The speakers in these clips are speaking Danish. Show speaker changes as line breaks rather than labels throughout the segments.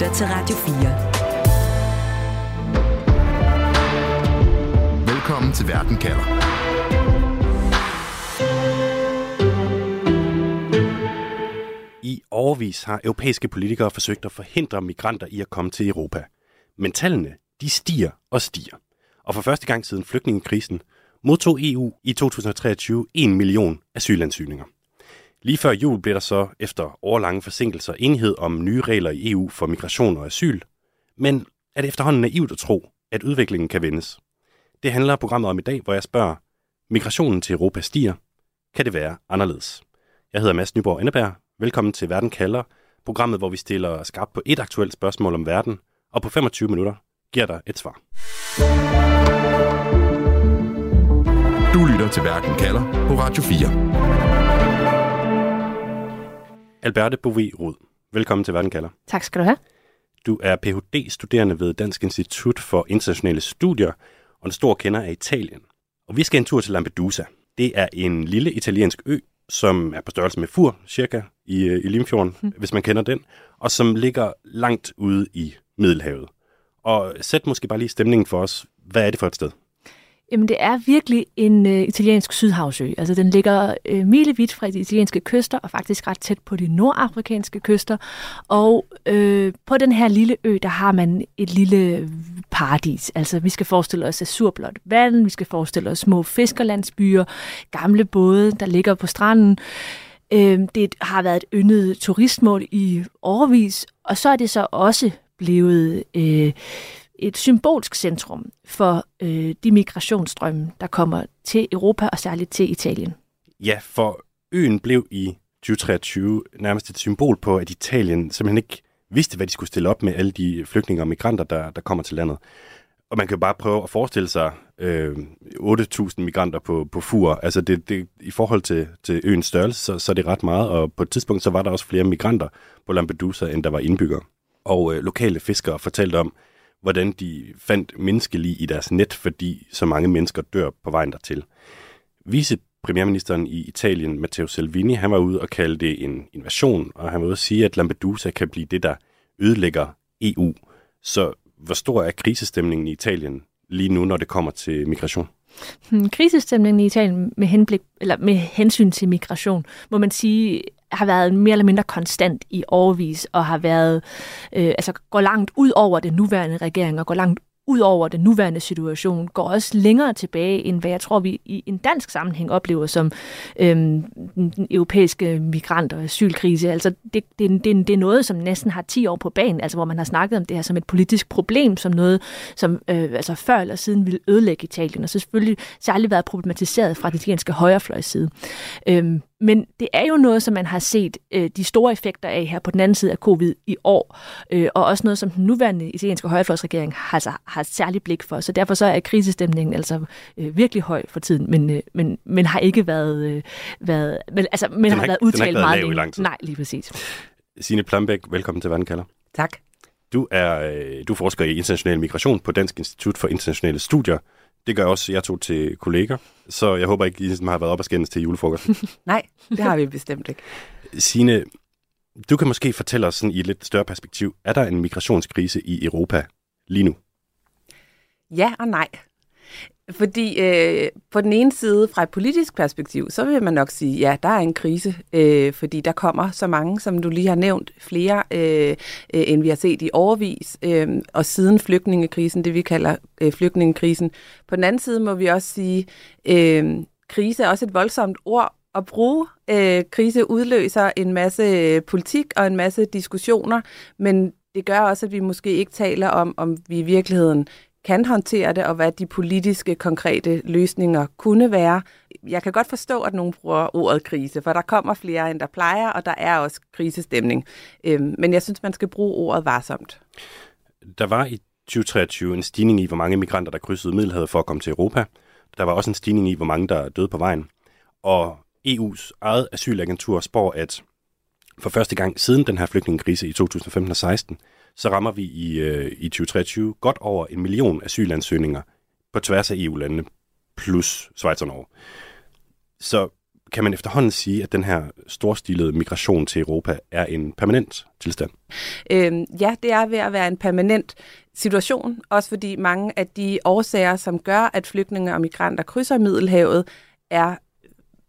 lytter til Radio
4. Velkommen til Verden kalder.
I overvis har europæiske politikere forsøgt at forhindre migranter i at komme til Europa. Men tallene, de stiger og stiger. Og for første gang siden flygtningekrisen modtog EU i 2023 1 million asylansøgninger. Lige før jul blev der så efter årlange forsinkelser enighed om nye regler i EU for migration og asyl. Men er det efterhånden naivt at tro, at udviklingen kan vendes? Det handler programmet om i dag, hvor jeg spørger, migrationen til Europa stiger. Kan det være anderledes? Jeg hedder Mads Nyborg Anneberg. Velkommen til Verden kalder, programmet, hvor vi stiller skarpt på et aktuelt spørgsmål om verden, og på 25 minutter giver dig et svar.
Du lytter til Verden kalder på Radio 4.
Alberte Bovee Rud, velkommen til Verden kalder.
Tak skal du have.
Du er Ph.D.-studerende ved Dansk Institut for Internationale Studier og en stor kender af Italien. Og vi skal en tur til Lampedusa. Det er en lille italiensk ø, som er på størrelse med Fur, cirka, i, i Limfjorden, mm. hvis man kender den, og som ligger langt ude i Middelhavet. Og sæt måske bare lige stemningen for os. Hvad er det for et sted?
Jamen, det er virkelig en øh, italiensk sydhavsø. Altså, den ligger øh, milevidt fra de italienske kyster, og faktisk ret tæt på de nordafrikanske kyster. Og øh, på den her lille ø, der har man et lille paradis. Altså, vi skal forestille os surblåt vand, vi skal forestille os små fiskerlandsbyer, gamle både, der ligger på stranden. Øh, det har været et yndet turistmål i årvis, og så er det så også blevet... Øh, et symbolsk centrum for øh, de migrationsstrømme, der kommer til Europa og særligt til Italien.
Ja, for øen blev i 2023 nærmest et symbol på, at Italien simpelthen ikke vidste, hvad de skulle stille op med alle de flygtninge og migranter, der, der kommer til landet. Og man kan jo bare prøve at forestille sig øh, 8.000 migranter på, på fur. Altså det, det, i forhold til, til øens størrelse, så, så er det ret meget. Og på et tidspunkt, så var der også flere migranter på Lampedusa, end der var indbyggere. Og øh, lokale fiskere fortalte om, hvordan de fandt menneskelig i deres net, fordi så mange mennesker dør på vejen dertil. Vise premierministeren i Italien, Matteo Salvini, han var ude og kalde det en invasion, og han var ude at sige, at Lampedusa kan blive det, der ødelægger EU. Så hvor stor er krisestemningen i Italien lige nu, når det kommer til migration?
Hmm, krisestemningen i Italien med, henblik, eller med hensyn til migration, må man sige, har været mere eller mindre konstant i overvis og har været, øh, altså går langt ud over den nuværende regering og går langt ud over den nuværende situation, går også længere tilbage, end hvad jeg tror, vi i en dansk sammenhæng oplever som øhm, den europæiske migrant- og asylkrise. Altså, det, det, det, det er noget, som næsten har 10 år på banen, altså hvor man har snakket om det her som et politisk problem, som noget, som øh, altså før eller siden ville ødelægge Italien, og så selvfølgelig særligt været problematiseret fra den italienske højrefløjsside. Øhm, men det er jo noget, som man har set øh, de store effekter af her på den anden side af covid i år, øh, og også noget, som den nuværende italienske højrefløjsregering har, altså, har særlig blik for. Så derfor så er krisestemningen altså øh, virkelig høj for tiden, men, øh, men, men har ikke været, øh, været men, altså, men har, har været udtalt
meget
længe.
lang tid.
Nej, lige præcis.
Signe Plambæk, velkommen til Vandenkalder.
Tak.
Du er, øh, du forsker i international migration på Dansk Institut for Internationale Studier. Det gør også jeg to til kolleger, så jeg håber ikke, I har været op og skændes til julefrokosten.
Nej, det har vi bestemt ikke.
Signe, du kan måske fortælle os sådan i et lidt større perspektiv, er der en migrationskrise i Europa lige nu?
Ja og nej. Fordi øh, på den ene side, fra et politisk perspektiv, så vil man nok sige, ja, der er en krise, øh, fordi der kommer så mange, som du lige har nævnt, flere, øh, øh, end vi har set i overvis, øh, og siden flygtningekrisen, det vi kalder øh, flygtningekrisen. På den anden side må vi også sige, øh, krise er også et voldsomt ord at bruge. Øh, krise udløser en masse øh, politik og en masse diskussioner, men det gør også, at vi måske ikke taler om, om vi i virkeligheden kan håndtere det, og hvad de politiske, konkrete løsninger kunne være. Jeg kan godt forstå, at nogen bruger ordet krise, for der kommer flere, end der plejer, og der er også krisestemning. Øhm, men jeg synes, man skal bruge ordet varsomt.
Der var i 2023 en stigning i, hvor mange migranter, der krydsede Middelhavet for at komme til Europa. Der var også en stigning i, hvor mange, der døde på vejen. Og EU's eget asylagentur spår, at for første gang siden den her flygtningekrise i 2015 og 16, så rammer vi i, øh, i 2023 godt over en million asylansøgninger på tværs af EU-landene plus Schweiz og Norge. Så kan man efterhånden sige, at den her storstilede migration til Europa er en permanent tilstand?
Øhm, ja, det er ved at være en permanent situation, også fordi mange af de årsager, som gør, at flygtninge og migranter krydser Middelhavet, er,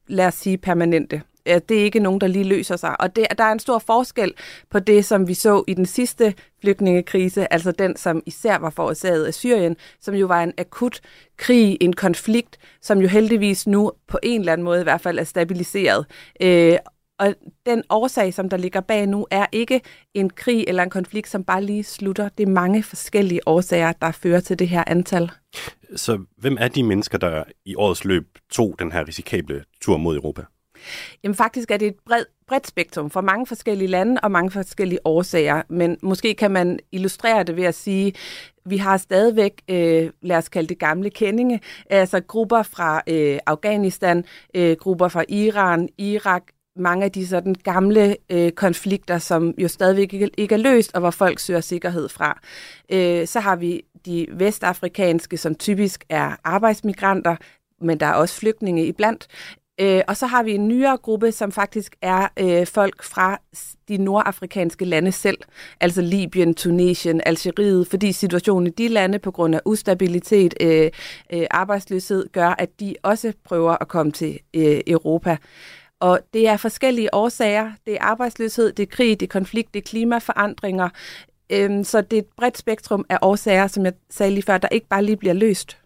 lad os sige, permanente det er ikke nogen, der lige løser sig. Og det, der er en stor forskel på det, som vi så i den sidste flygtningekrise, altså den, som især var forårsaget af Syrien, som jo var en akut krig, en konflikt, som jo heldigvis nu på en eller anden måde i hvert fald er stabiliseret. Øh, og den årsag, som der ligger bag nu, er ikke en krig eller en konflikt, som bare lige slutter. Det er mange forskellige årsager, der fører til det her antal.
Så hvem er de mennesker, der i årets løb tog den her risikable tur mod Europa?
Jamen faktisk er det et bred, bredt spektrum fra mange forskellige lande og mange forskellige årsager, men måske kan man illustrere det ved at sige, vi har stadigvæk, øh, lad os kalde det gamle kendinge, altså grupper fra øh, Afghanistan, øh, grupper fra Iran, Irak, mange af de sådan gamle øh, konflikter, som jo stadigvæk ikke, ikke er løst, og hvor folk søger sikkerhed fra. Øh, så har vi de vestafrikanske, som typisk er arbejdsmigranter, men der er også flygtninge iblandt. Øh, og så har vi en nyere gruppe, som faktisk er øh, folk fra de nordafrikanske lande selv, altså Libyen, Tunesien, Algeriet, fordi situationen i de lande på grund af ustabilitet, øh, øh, arbejdsløshed, gør, at de også prøver at komme til øh, Europa. Og det er forskellige årsager. Det er arbejdsløshed, det er krig, det er konflikt, det er klimaforandringer. Øhm, så det er et bredt spektrum af årsager, som jeg sagde lige før, der ikke bare lige bliver løst.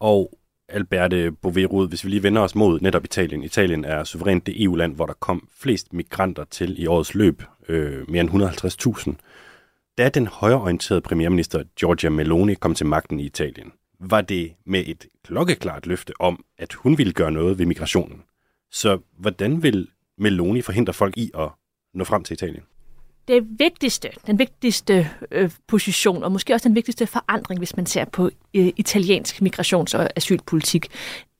Og Alberte Boverud, hvis vi lige vender os mod netop Italien. Italien er suverænt det EU-land, hvor der kom flest migranter til i årets løb, øh, mere end 150.000. Da den højreorienterede premierminister Giorgia Meloni kom til magten i Italien, var det med et klokkeklart løfte om, at hun ville gøre noget ved migrationen. Så hvordan vil Meloni forhindre folk i at nå frem til Italien?
Det vigtigste, den vigtigste øh, position, og måske også den vigtigste forandring, hvis man ser på øh, italiensk migrations- og asylpolitik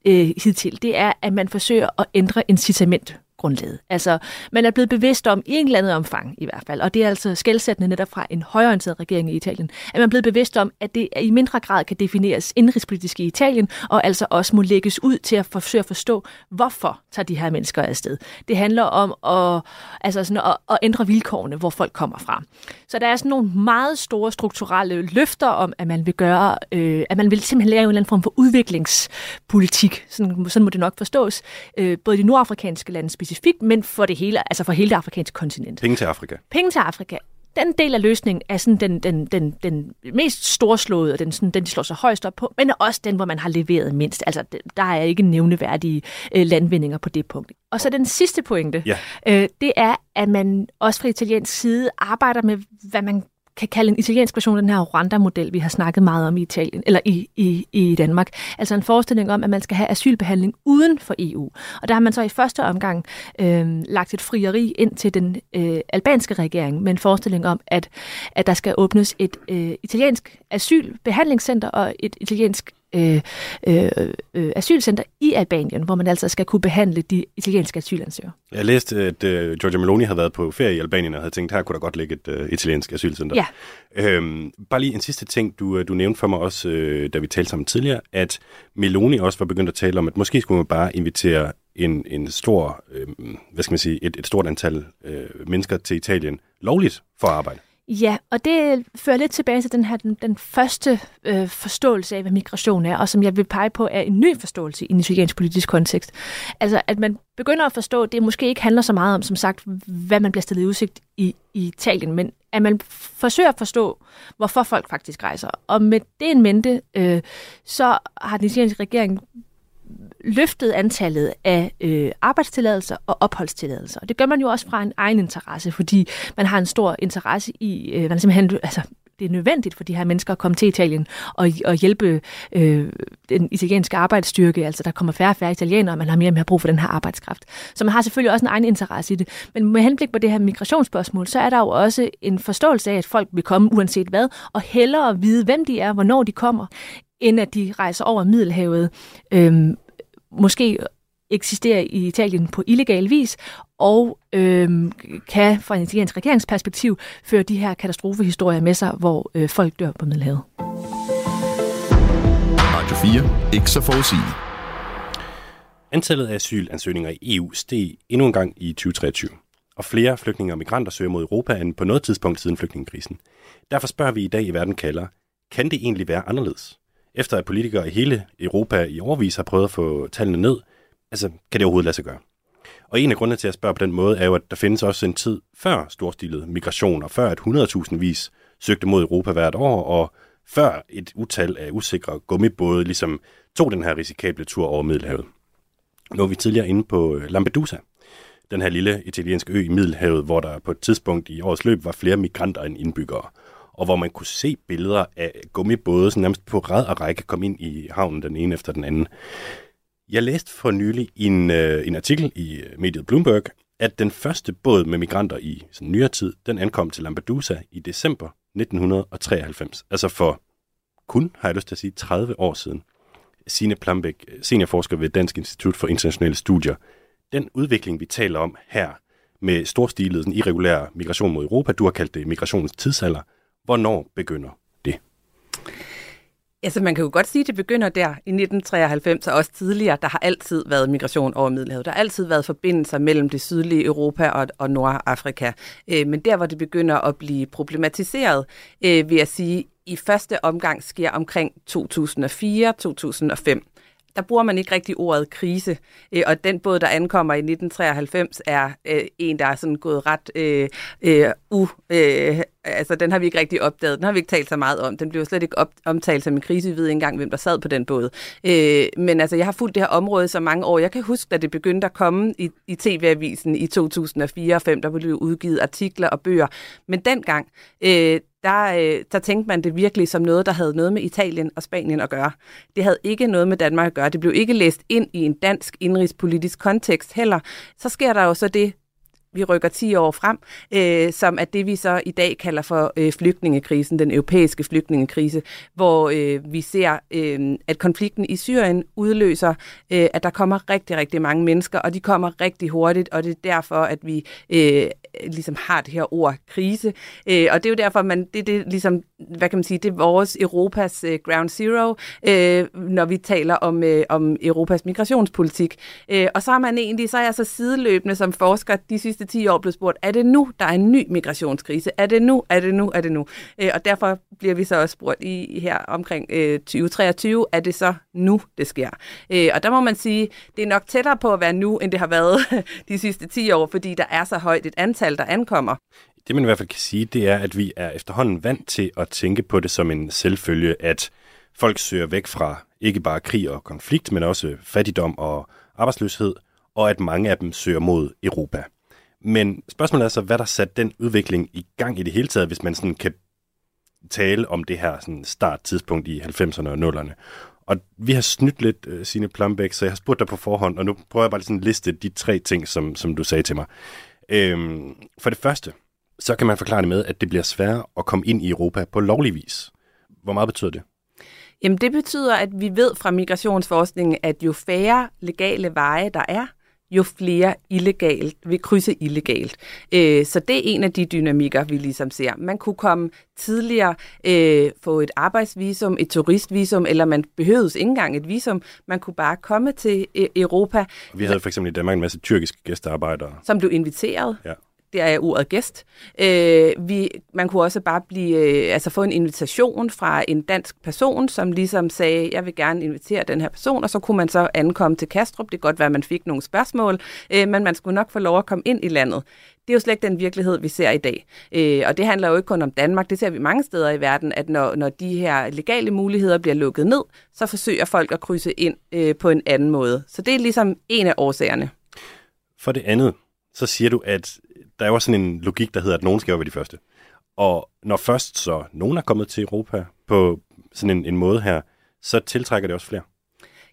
øh, hidtil, det er, at man forsøger at ændre incitament grundlaget. Altså, man er blevet bevidst om, i en eller anden omfang i hvert fald, og det er altså skældsættende netop fra en højorienteret regering i Italien, at man er blevet bevidst om, at det i mindre grad kan defineres indrigspolitisk i Italien, og altså også må lægges ud til at forsøge at forstå, hvorfor tager de her mennesker afsted. Det handler om at, altså sådan at, at ændre vilkårene, hvor folk kommer fra. Så der er sådan nogle meget store strukturelle løfter om, at man vil gøre, øh, at man vil simpelthen lave en eller anden form for udviklingspolitik. Sådan, sådan må det nok forstås. Øh, både de nordafrikanske lande specifikt, men for det hele, altså for hele det afrikanske kontinent.
Penge til Afrika.
Penge til Afrika. Den del af løsningen er sådan den, den, den, den mest storslåede, og den, sådan, den, de slår sig højst op på, men også den, hvor man har leveret mindst. Altså, der er ikke nævneværdige øh, landvindinger på det punkt. Og så den sidste pointe,
ja.
øh, det er, at man også fra italiensk side arbejder med, hvad man kan kalde en italiensk version af den her Rwanda-model, vi har snakket meget om i Italien, eller i, i, i Danmark. Altså en forestilling om, at man skal have asylbehandling uden for EU. Og der har man så i første omgang øh, lagt et frieri ind til den øh, albanske regering med en forestilling om, at, at der skal åbnes et øh, italiensk asylbehandlingscenter og et italiensk øh, øh, øh, asylcenter i Albanien, hvor man altså skal kunne behandle de italienske asylansøgere.
Jeg læste, at øh, Giorgia Meloni havde været på ferie i Albanien og havde tænkt, her kunne der godt ligge et øh, italiensk asylcenter.
Ja.
Øhm, bare lige en sidste ting, du, øh, du nævnte for mig også, øh, da vi talte sammen tidligere, at Meloni også var begyndt at tale om, at måske skulle man bare invitere en, en stor, øh, hvad skal man sige, et, et stort antal øh, mennesker til Italien lovligt for at arbejde.
Ja, og det fører lidt tilbage til den her den, den første øh, forståelse af, hvad migration er, og som jeg vil pege på er en ny forståelse i en italiensk politisk kontekst. Altså, at man begynder at forstå, at det måske ikke handler så meget om, som sagt, hvad man bliver stillet i udsigt i, i Italien, men at man forsøger at forstå, hvorfor folk faktisk rejser. Og med det en mente, øh, så har den italienske regering løftet antallet af øh, arbejdstilladelser og opholdstilladelser. Og det gør man jo også fra en egen interesse, fordi man har en stor interesse i, øh, man simpelthen, altså, det er nødvendigt for de her mennesker at komme til Italien og, og hjælpe øh, den italienske arbejdsstyrke. Altså, der kommer færre og færre italienere, og man har mere og mere brug for den her arbejdskraft. Så man har selvfølgelig også en egen interesse i det. Men med henblik på det her migrationsspørgsmål, så er der jo også en forståelse af, at folk vil komme uanset hvad, og hellere vide, hvem de er, hvornår de kommer, end at de rejser over Middelhavet øhm, måske eksisterer i Italien på illegal vis, og øhm, kan fra en italiensk regeringsperspektiv føre de her katastrofehistorier med sig, hvor øh, folk dør på Middelhavet.
Radio 4. Ikke så forudsigeligt.
Antallet af asylansøgninger i EU steg endnu en gang i 2023, og flere flygtninge og migranter søger mod Europa end på noget tidspunkt siden flygtningekrisen. Derfor spørger vi i dag i Verden kalder, kan det egentlig være anderledes? Efter at politikere i hele Europa i overvis har prøvet at få tallene ned, altså kan det overhovedet lade sig gøre? Og en af grundene til at spørge på den måde er jo, at der findes også en tid før storstilet migration, og før at 100.000 vis søgte mod Europa hvert år, og før et utal af usikre gummibåde ligesom tog den her risikable tur over Middelhavet. Nu var vi tidligere inde på øh, Lampedusa, den her lille italienske ø i Middelhavet, hvor der på et tidspunkt i årets løb var flere migranter end indbyggere, og hvor man kunne se billeder af gummibåde, som nærmest på ræd og række kom ind i havnen den ene efter den anden. Jeg læste for nylig en, øh, en artikel i øh, mediet Bloomberg, at den første båd med migranter i sådan nyere tid, den ankom til Lampedusa i december 1993. Altså for kun, har jeg lyst til at sige, 30 år siden. Signe Plambæk, seniorforsker ved Dansk Institut for Internationale Studier. Den udvikling, vi taler om her, med storstilet sådan irregulær migration mod Europa, du har kaldt det migrationens tidsalder. Hvornår begynder det?
Altså, man kan jo godt sige, at det begynder der i 1993, og også tidligere. Der har altid været migration over Middelhavet. Der har altid været forbindelser mellem det sydlige Europa og, og Nordafrika. Øh, men der, hvor det begynder at blive problematiseret, øh, vil jeg sige, i første omgang sker omkring 2004-2005 der bruger man ikke rigtig ordet krise, øh, og den båd, der ankommer i 1993, er øh, en, der er sådan gået ret øh, øh, u... Øh, altså, den har vi ikke rigtig opdaget. Den har vi ikke talt så meget om. Den blev slet ikke op, omtalt som en krise. Vi ved ikke engang, hvem der sad på den båd. Øh, men altså, jeg har fulgt det her område så mange år. Jeg kan huske, at det begyndte at komme i, i TV-avisen i 2004 og 5 der blev udgivet artikler og bøger. Men dengang, øh, der, øh, der tænkte man det virkelig som noget, der havde noget med Italien og Spanien at gøre. Det havde ikke noget med Danmark at gøre. Det blev ikke læst ind i en dansk indrigspolitisk kontekst heller. Så sker der jo så det, vi rykker 10 år frem, øh, som er det, vi så i dag kalder for øh, flygtningekrisen, den europæiske flygtningekrise, hvor øh, vi ser, øh, at konflikten i Syrien udløser, øh, at der kommer rigtig, rigtig mange mennesker, og de kommer rigtig hurtigt, og det er derfor, at vi øh, ligesom har det her ord krise. Øh, og det er jo derfor, man, det, det ligesom, hvad kan man sige, det er vores Europas øh, ground zero, øh, når vi taler om, øh, om Europas migrationspolitik. Øh, og så er man egentlig, så er jeg så sideløbende som forsker de sidste 10 år blevet spurgt, er det nu, der er en ny migrationskrise? Er det nu? Er det nu? Er det nu? Øh, og derfor bliver vi så også spurgt i her omkring øh, 2023, er det så nu, det sker? Øh, og der må man sige, det er nok tættere på at være nu, end det har været de sidste 10 år, fordi der er så højt et antal antal, der ankommer.
Det man i hvert fald kan sige, det er, at vi er efterhånden vant til at tænke på det som en selvfølge, at folk søger væk fra ikke bare krig og konflikt, men også fattigdom og arbejdsløshed, og at mange af dem søger mod Europa. Men spørgsmålet er så, hvad der satte den udvikling i gang i det hele taget, hvis man sådan kan tale om det her sådan starttidspunkt i 90'erne og 0'erne. Og vi har snydt lidt, uh, Signe Plumbæk, så jeg har spurgt dig på forhånd, og nu prøver jeg bare sådan at liste de tre ting, som, som du sagde til mig. Øhm, for det første, så kan man forklare det med, at det bliver sværere at komme ind i Europa på lovlig vis. Hvor meget betyder det?
Jamen det betyder, at vi ved fra migrationsforskningen, at jo færre legale veje der er, jo flere illegalt vil krydse illegalt. Øh, så det er en af de dynamikker, vi ligesom ser. Man kunne komme tidligere, øh, få et arbejdsvisum, et turistvisum, eller man behøvede ikke engang et visum. Man kunne bare komme til øh, Europa.
Vi havde for eksempel i Danmark en masse tyrkiske gæstearbejdere.
Som blev inviteret.
Ja
der er ordet gæst. Øh, vi, man kunne også bare blive, øh, altså få en invitation fra en dansk person, som ligesom sagde, jeg vil gerne invitere den her person, og så kunne man så ankomme til Kastrup. Det kan godt være, at man fik nogle spørgsmål, øh, men man skulle nok få lov at komme ind i landet. Det er jo slet ikke den virkelighed, vi ser i dag. Øh, og det handler jo ikke kun om Danmark, det ser vi mange steder i verden, at når, når de her legale muligheder bliver lukket ned, så forsøger folk at krydse ind øh, på en anden måde. Så det er ligesom en af årsagerne.
For det andet, så siger du, at der er jo sådan en logik, der hedder, at nogen skal jo være de første. Og når først så nogen er kommet til Europa på sådan en, en måde her, så tiltrækker det også flere.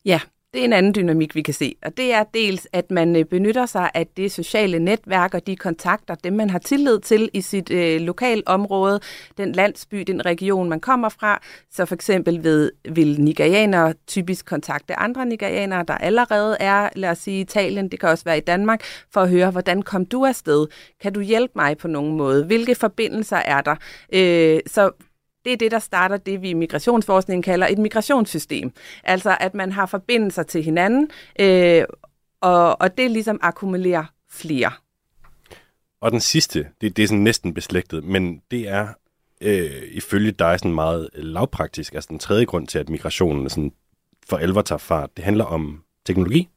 Ja, det er en anden dynamik, vi kan se. Og det er dels, at man øh, benytter sig af det sociale netværk og de kontakter, dem man har tillid til i sit øh, lokalområde, den landsby, den region, man kommer fra. Så for eksempel ved, vil nigerianere typisk kontakte andre nigerianere, der allerede er, lad os sige Italien, det kan også være i Danmark, for at høre, hvordan kom du afsted? Kan du hjælpe mig på nogen måde? Hvilke forbindelser er der? Øh, så det er det, der starter det, vi i migrationsforskningen kalder et migrationssystem. Altså, at man har forbindelser til hinanden, øh, og, og det ligesom akkumulerer flere.
Og den sidste, det, det er sådan næsten beslægtet, men det er øh, ifølge dig sådan meget lavpraktisk. Altså den tredje grund til, at migrationen sådan for alvor tager fart, det handler om teknologi.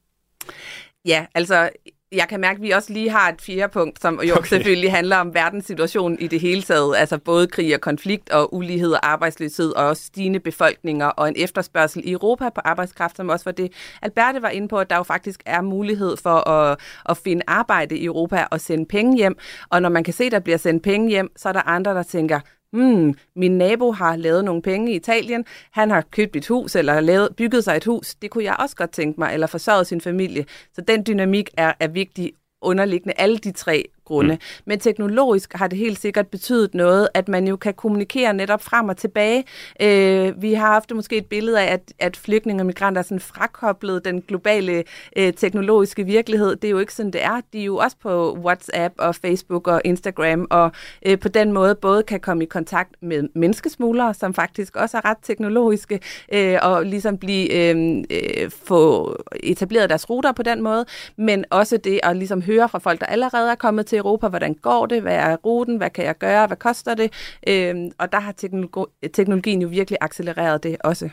Ja, altså jeg kan mærke, at vi også lige har et fjerde punkt, som jo okay. selvfølgelig handler om verdenssituationen i det hele taget. Altså både krig og konflikt og ulighed og arbejdsløshed og også stigende befolkninger og en efterspørgsel i Europa på arbejdskraft, som også var det, Alberte var inde på, at der jo faktisk er mulighed for at, at finde arbejde i Europa og sende penge hjem. Og når man kan se, at der bliver sendt penge hjem, så er der andre, der tænker, hmm, min nabo har lavet nogle penge i Italien, han har købt et hus eller lavet, bygget sig et hus, det kunne jeg også godt tænke mig, eller forsørget sin familie. Så den dynamik er, er vigtig underliggende. Alle de tre grunde. Mm. Men teknologisk har det helt sikkert betydet noget, at man jo kan kommunikere netop frem og tilbage. Øh, vi har haft måske et billede af, at, at flygtninge og migranter er sådan frakoblet den globale øh, teknologiske virkelighed. Det er jo ikke sådan, det er. De er jo også på WhatsApp og Facebook og Instagram, og øh, på den måde både kan komme i kontakt med menneskesmuglere, som faktisk også er ret teknologiske, øh, og ligesom blive øh, øh, få etableret deres ruter på den måde, men også det at ligesom høre fra folk, der allerede er kommet til Europa, hvordan går det, hvad er ruten, hvad kan jeg gøre, hvad koster det, øhm, og der har teknologi, teknologien jo virkelig accelereret det også.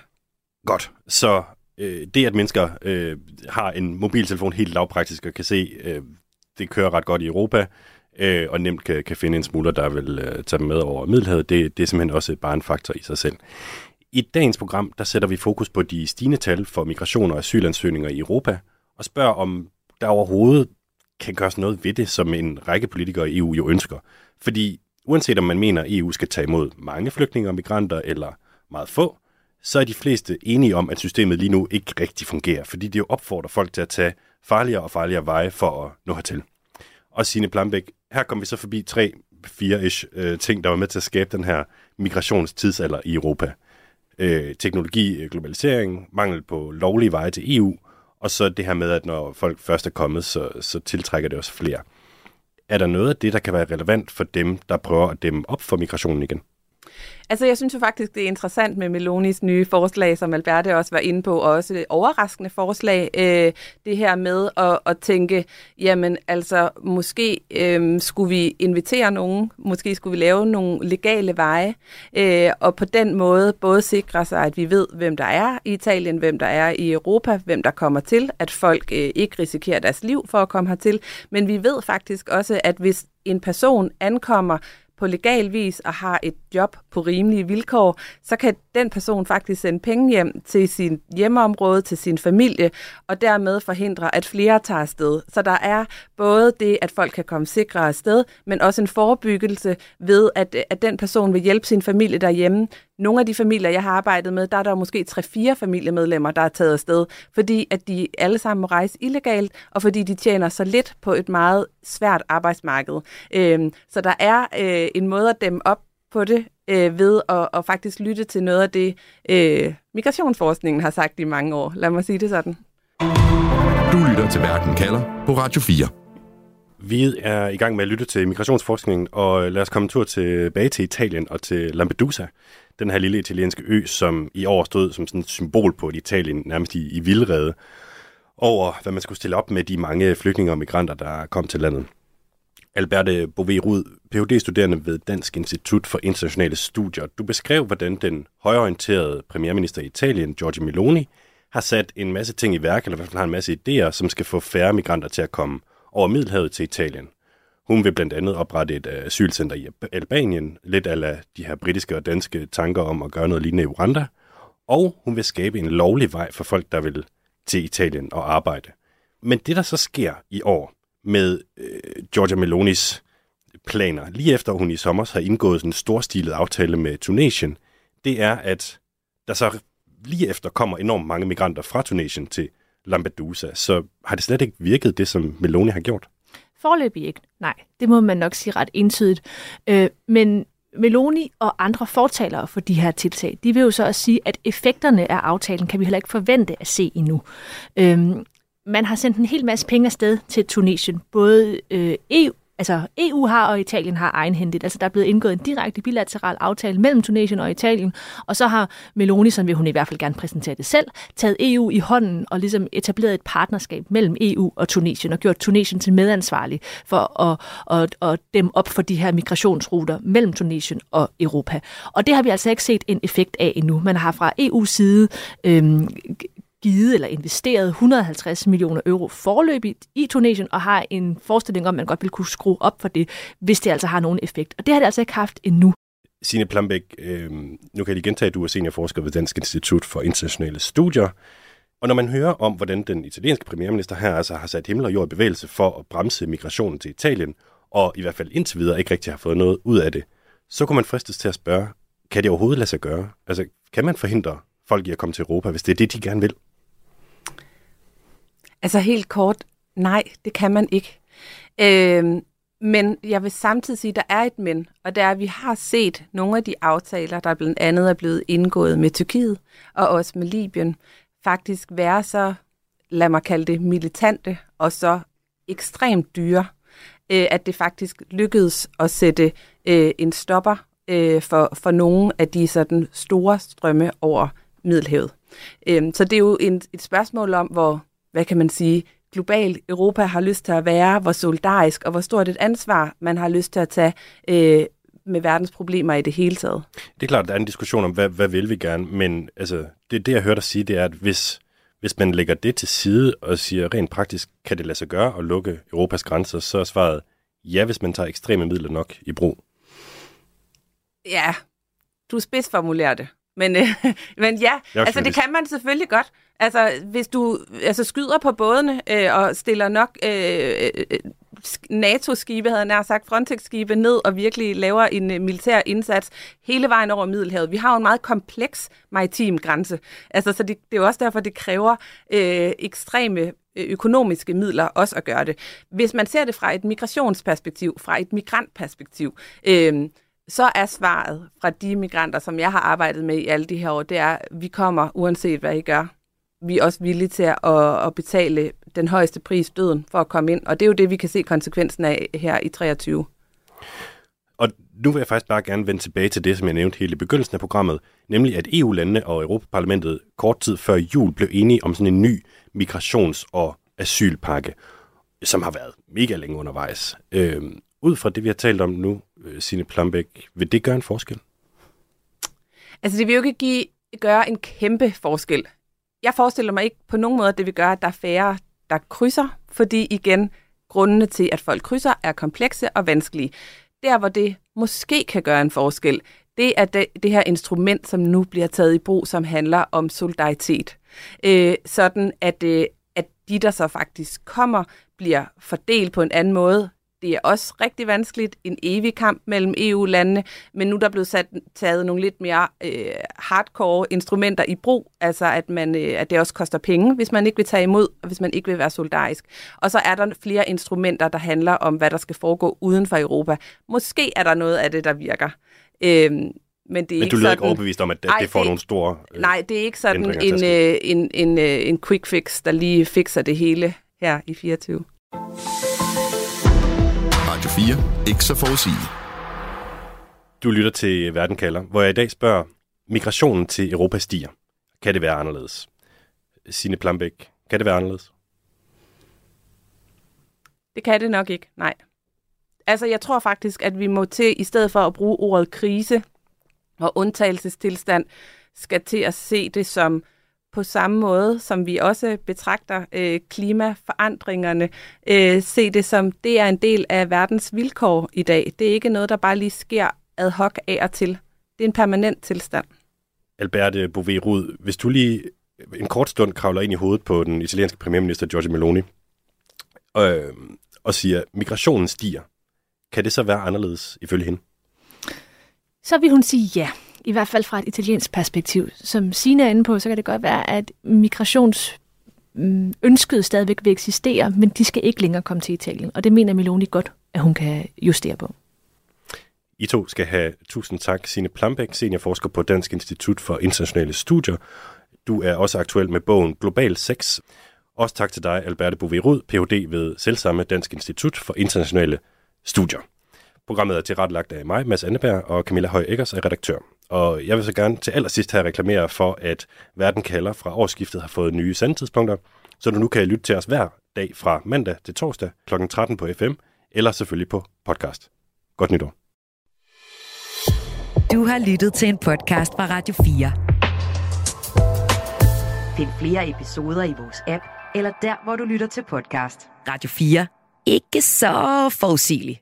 Godt, så øh, det at mennesker øh, har en mobiltelefon helt lavpraktisk og kan se, øh, det kører ret godt i Europa, øh, og nemt kan, kan finde en smuler, der vil øh, tage dem med over Middelhavet, det, det er simpelthen også bare en faktor i sig selv. I dagens program, der sætter vi fokus på de stigende tal for migration og asylansøgninger i Europa, og spørger om der overhovedet kan gøres noget ved det, som en række politikere i EU jo ønsker. Fordi uanset om man mener, at EU skal tage imod mange flygtninge og migranter eller meget få, så er de fleste enige om, at systemet lige nu ikke rigtig fungerer, fordi det jo opfordrer folk til at tage farligere og farligere veje for at nå hertil. Og Signe Plambæk, her kommer vi så forbi tre, fire-ish øh, ting, der var med til at skabe den her migrationstidsalder i Europa. Øh, teknologi, globalisering, mangel på lovlige veje til EU, og så det her med, at når folk først er kommet, så, så tiltrækker det også flere. Er der noget af det, der kan være relevant for dem, der prøver at dæmme op for migrationen igen?
Altså, jeg synes jo faktisk, det er interessant med Melonis nye forslag, som Alberte også var inde på, og også et overraskende forslag, øh, det her med at, at tænke, jamen altså, måske øh, skulle vi invitere nogen, måske skulle vi lave nogle legale veje, øh, og på den måde både sikre sig, at vi ved, hvem der er i Italien, hvem der er i Europa, hvem der kommer til, at folk øh, ikke risikerer deres liv for at komme hertil, men vi ved faktisk også, at hvis en person ankommer på legal vis og har et job på rimelige vilkår, så kan den person faktisk sende penge hjem til sin hjemmeområde, til sin familie, og dermed forhindre, at flere tager afsted. Så der er både det, at folk kan komme sikre afsted, men også en forebyggelse ved, at, at den person vil hjælpe sin familie derhjemme. Nogle af de familier, jeg har arbejdet med, der er der måske 3-4 familiemedlemmer, der er taget afsted, fordi at de alle sammen må rejse illegalt, og fordi de tjener så lidt på et meget svært arbejdsmarked. Øhm, så der er øh, en måde at dem op på det øh, ved at, at faktisk lytte til noget af det, øh, migrationsforskningen har sagt i mange år. Lad mig sige det sådan.
Du lytter til Verden kalder på Radio 4.
Vi er i gang med at lytte til migrationsforskningen, og lad os komme en tur tilbage til Italien og til Lampedusa. Den her lille italienske ø, som i år stod som sådan et symbol på et Italien nærmest i, i vildrede over, hvad man skulle stille op med de mange flygtninge og migranter, der kom til landet. Alberte Bové Rud, Ph.D.-studerende ved Dansk Institut for Internationale Studier. Du beskrev, hvordan den højorienterede premierminister i Italien, Giorgio Meloni, har sat en masse ting i værk, eller i hvert fald har en masse idéer, som skal få færre migranter til at komme over Middelhavet til Italien. Hun vil blandt andet oprette et øh, asylcenter i Albanien, lidt af de her britiske og danske tanker om at gøre noget lignende i Rwanda. Og hun vil skabe en lovlig vej for folk, der vil til Italien og arbejde. Men det, der så sker i år, med øh, Giorgia Melonis planer, lige efter hun i sommer har indgået en storstilet aftale med Tunesien, det er, at der så lige efter kommer enormt mange migranter fra Tunesien til Lampedusa. Så har det slet ikke virket, det som Meloni har gjort?
Forløbig ikke. Nej, det må man nok sige ret entydigt. Øh, men Meloni og andre fortalere for de her tiltag, de vil jo så også sige, at effekterne af aftalen kan vi heller ikke forvente at se endnu. Øhm, man har sendt en hel masse penge afsted til Tunesien, både øh, EU, altså EU har og Italien har egenhændigt. Altså der er blevet indgået en direkte bilateral aftale mellem Tunesien og Italien, og så har Meloni, som vil hun i hvert fald gerne præsentere det selv, taget EU i hånden og ligesom etableret et partnerskab mellem EU og Tunesien og gjort Tunesien til medansvarlig for at, at, at dem op for de her migrationsruter mellem Tunesien og Europa. Og det har vi altså ikke set en effekt af endnu. Man har fra EU's side øhm, givet eller investeret 150 millioner euro forløbigt i Tunesien, og har en forestilling om, at man godt vil kunne skrue op for det, hvis det altså har nogen effekt. Og det har det altså ikke haft endnu.
Signe Plambæk, øh, nu kan jeg lige gentage, at du er seniorforsker ved Dansk Institut for Internationale Studier. Og når man hører om, hvordan den italienske premierminister her altså har sat himmel og jord i bevægelse for at bremse migrationen til Italien, og i hvert fald indtil videre ikke rigtig har fået noget ud af det, så kunne man fristes til at spørge, kan det overhovedet lade sig gøre? Altså, kan man forhindre folk i at komme til Europa, hvis det er det, de gerne vil?
Altså helt kort, nej, det kan man ikke. Øh, men jeg vil samtidig sige, at der er et men, og det er, at vi har set nogle af de aftaler, der blandt andet er blevet indgået med Tyrkiet og også med Libyen, faktisk være så, lad mig kalde det, militante og så ekstremt dyre, øh, at det faktisk lykkedes at sætte øh, en stopper øh, for, for nogle af de sådan store strømme over Middelhavet. Øh, så det er jo en, et spørgsmål om, hvor, hvad kan man sige, global Europa har lyst til at være, hvor solidarisk og hvor stort et ansvar man har lyst til at tage øh, med verdens problemer i det hele taget.
Det er klart, der er en diskussion om, hvad, hvad vil vi gerne, men altså, det, det, jeg hørte dig sige, det er, at hvis, hvis man lægger det til side og siger rent praktisk, kan det lade sig gøre at lukke Europas grænser, så er svaret ja, hvis man tager ekstreme midler nok i brug.
Ja, du spidsformulerer det. Men, øh, men ja, altså det kan man selvfølgelig godt. Altså hvis du altså, skyder på bådene øh, og stiller nok øh, øh NATO-skibe, havde jeg nær sagt, Frontex-skibe ned og virkelig laver en uh, militær indsats hele vejen over Middelhavet. Vi har jo en meget kompleks maritim grænse. Altså, så det, det er jo også derfor, det kræver øh, ekstreme øh, økonomiske midler også at gøre det. Hvis man ser det fra et migrationsperspektiv, fra et migrantperspektiv, øh, så er svaret fra de migranter, som jeg har arbejdet med i alle de her år, det er, at vi kommer uanset hvad I gør. Vi er også villige til at, at betale den højeste pris, døden, for at komme ind. Og det er jo det, vi kan se konsekvensen af her i 23.
Og nu vil jeg faktisk bare gerne vende tilbage til det, som jeg nævnte hele i begyndelsen af programmet, nemlig at EU-landene og Europaparlamentet kort tid før jul blev enige om sådan en ny migrations- og asylpakke, som har været mega længe undervejs. Øh, ud fra det, vi har talt om nu, øh, Signe Plambæk, vil det gøre en forskel?
Altså, det vil jo ikke give, gøre en kæmpe forskel. Jeg forestiller mig ikke på nogen måde, at det vil gøre, at der er færre, der krydser, fordi igen, grundene til, at folk krydser, er komplekse og vanskelige. Der, hvor det måske kan gøre en forskel, det er det, det her instrument, som nu bliver taget i brug, som handler om solidaritet. Øh, sådan at, øh, at de, der så faktisk kommer, bliver fordelt på en anden måde, det er også rigtig vanskeligt, en evig kamp mellem EU-landene, men nu er der blevet sat, taget nogle lidt mere øh, hardcore instrumenter i brug, altså at, man, øh, at det også koster penge, hvis man ikke vil tage imod, og hvis man ikke vil være solidarisk. Og så er der flere instrumenter, der handler om, hvad der skal foregå uden for Europa. Måske er der noget af det, der virker. Øh, men, det er
men
du
lyder
sådan,
ikke overbevist om, at det, ej, det får det, nogle store
øh, Nej, det er ikke sådan en, øh, en, en, øh, en quick fix, der lige fikser det hele her i 24.
Radio 4. Ikke så forudsigeligt.
Du lytter til Verden kalder, hvor jeg i dag spørger, migrationen til Europa stiger. Kan det være anderledes? Signe Plambæk, kan det være anderledes?
Det kan det nok ikke, nej. Altså, jeg tror faktisk, at vi må til, i stedet for at bruge ordet krise og undtagelsestilstand, skal til at se det som på samme måde, som vi også betragter øh, klimaforandringerne, øh, se det som, det er en del af verdens vilkår i dag. Det er ikke noget, der bare lige sker ad hoc af og til. Det er en permanent tilstand.
Alberte bouvet rud hvis du lige en kort stund kravler ind i hovedet på den italienske premierminister Giorgio Meloni øh, og siger, migrationen stiger, kan det så være anderledes ifølge hende?
Så vil hun sige ja i hvert fald fra et italiensk perspektiv. Som Sina er inde på, så kan det godt være, at migrations mm, ønsket stadigvæk vil eksistere, men de skal ikke længere komme til Italien. Og det mener Meloni godt, at hun kan justere på.
I to skal have tusind tak, Signe Plambæk, seniorforsker på Dansk Institut for Internationale Studier. Du er også aktuel med bogen Global Sex. Også tak til dig, Alberte Bouverud, Ph.D. ved selvsamme Dansk Institut for Internationale studier. Programmet er tilrettelagt af mig, Mads Anneberg, og Camilla Høj Eggers er redaktør. Og jeg vil så gerne til allersidst her reklamere for, at Verden kalder fra årsskiftet har fået nye sandtidspunkter, så du nu kan lytte til os hver dag fra mandag til torsdag kl. 13 på FM, eller selvfølgelig på podcast. Godt nytår.
Du har lyttet til en podcast fra Radio 4. Find flere episoder i vores app, eller der, hvor du lytter til podcast. Radio 4. Ikke så forudsigeligt.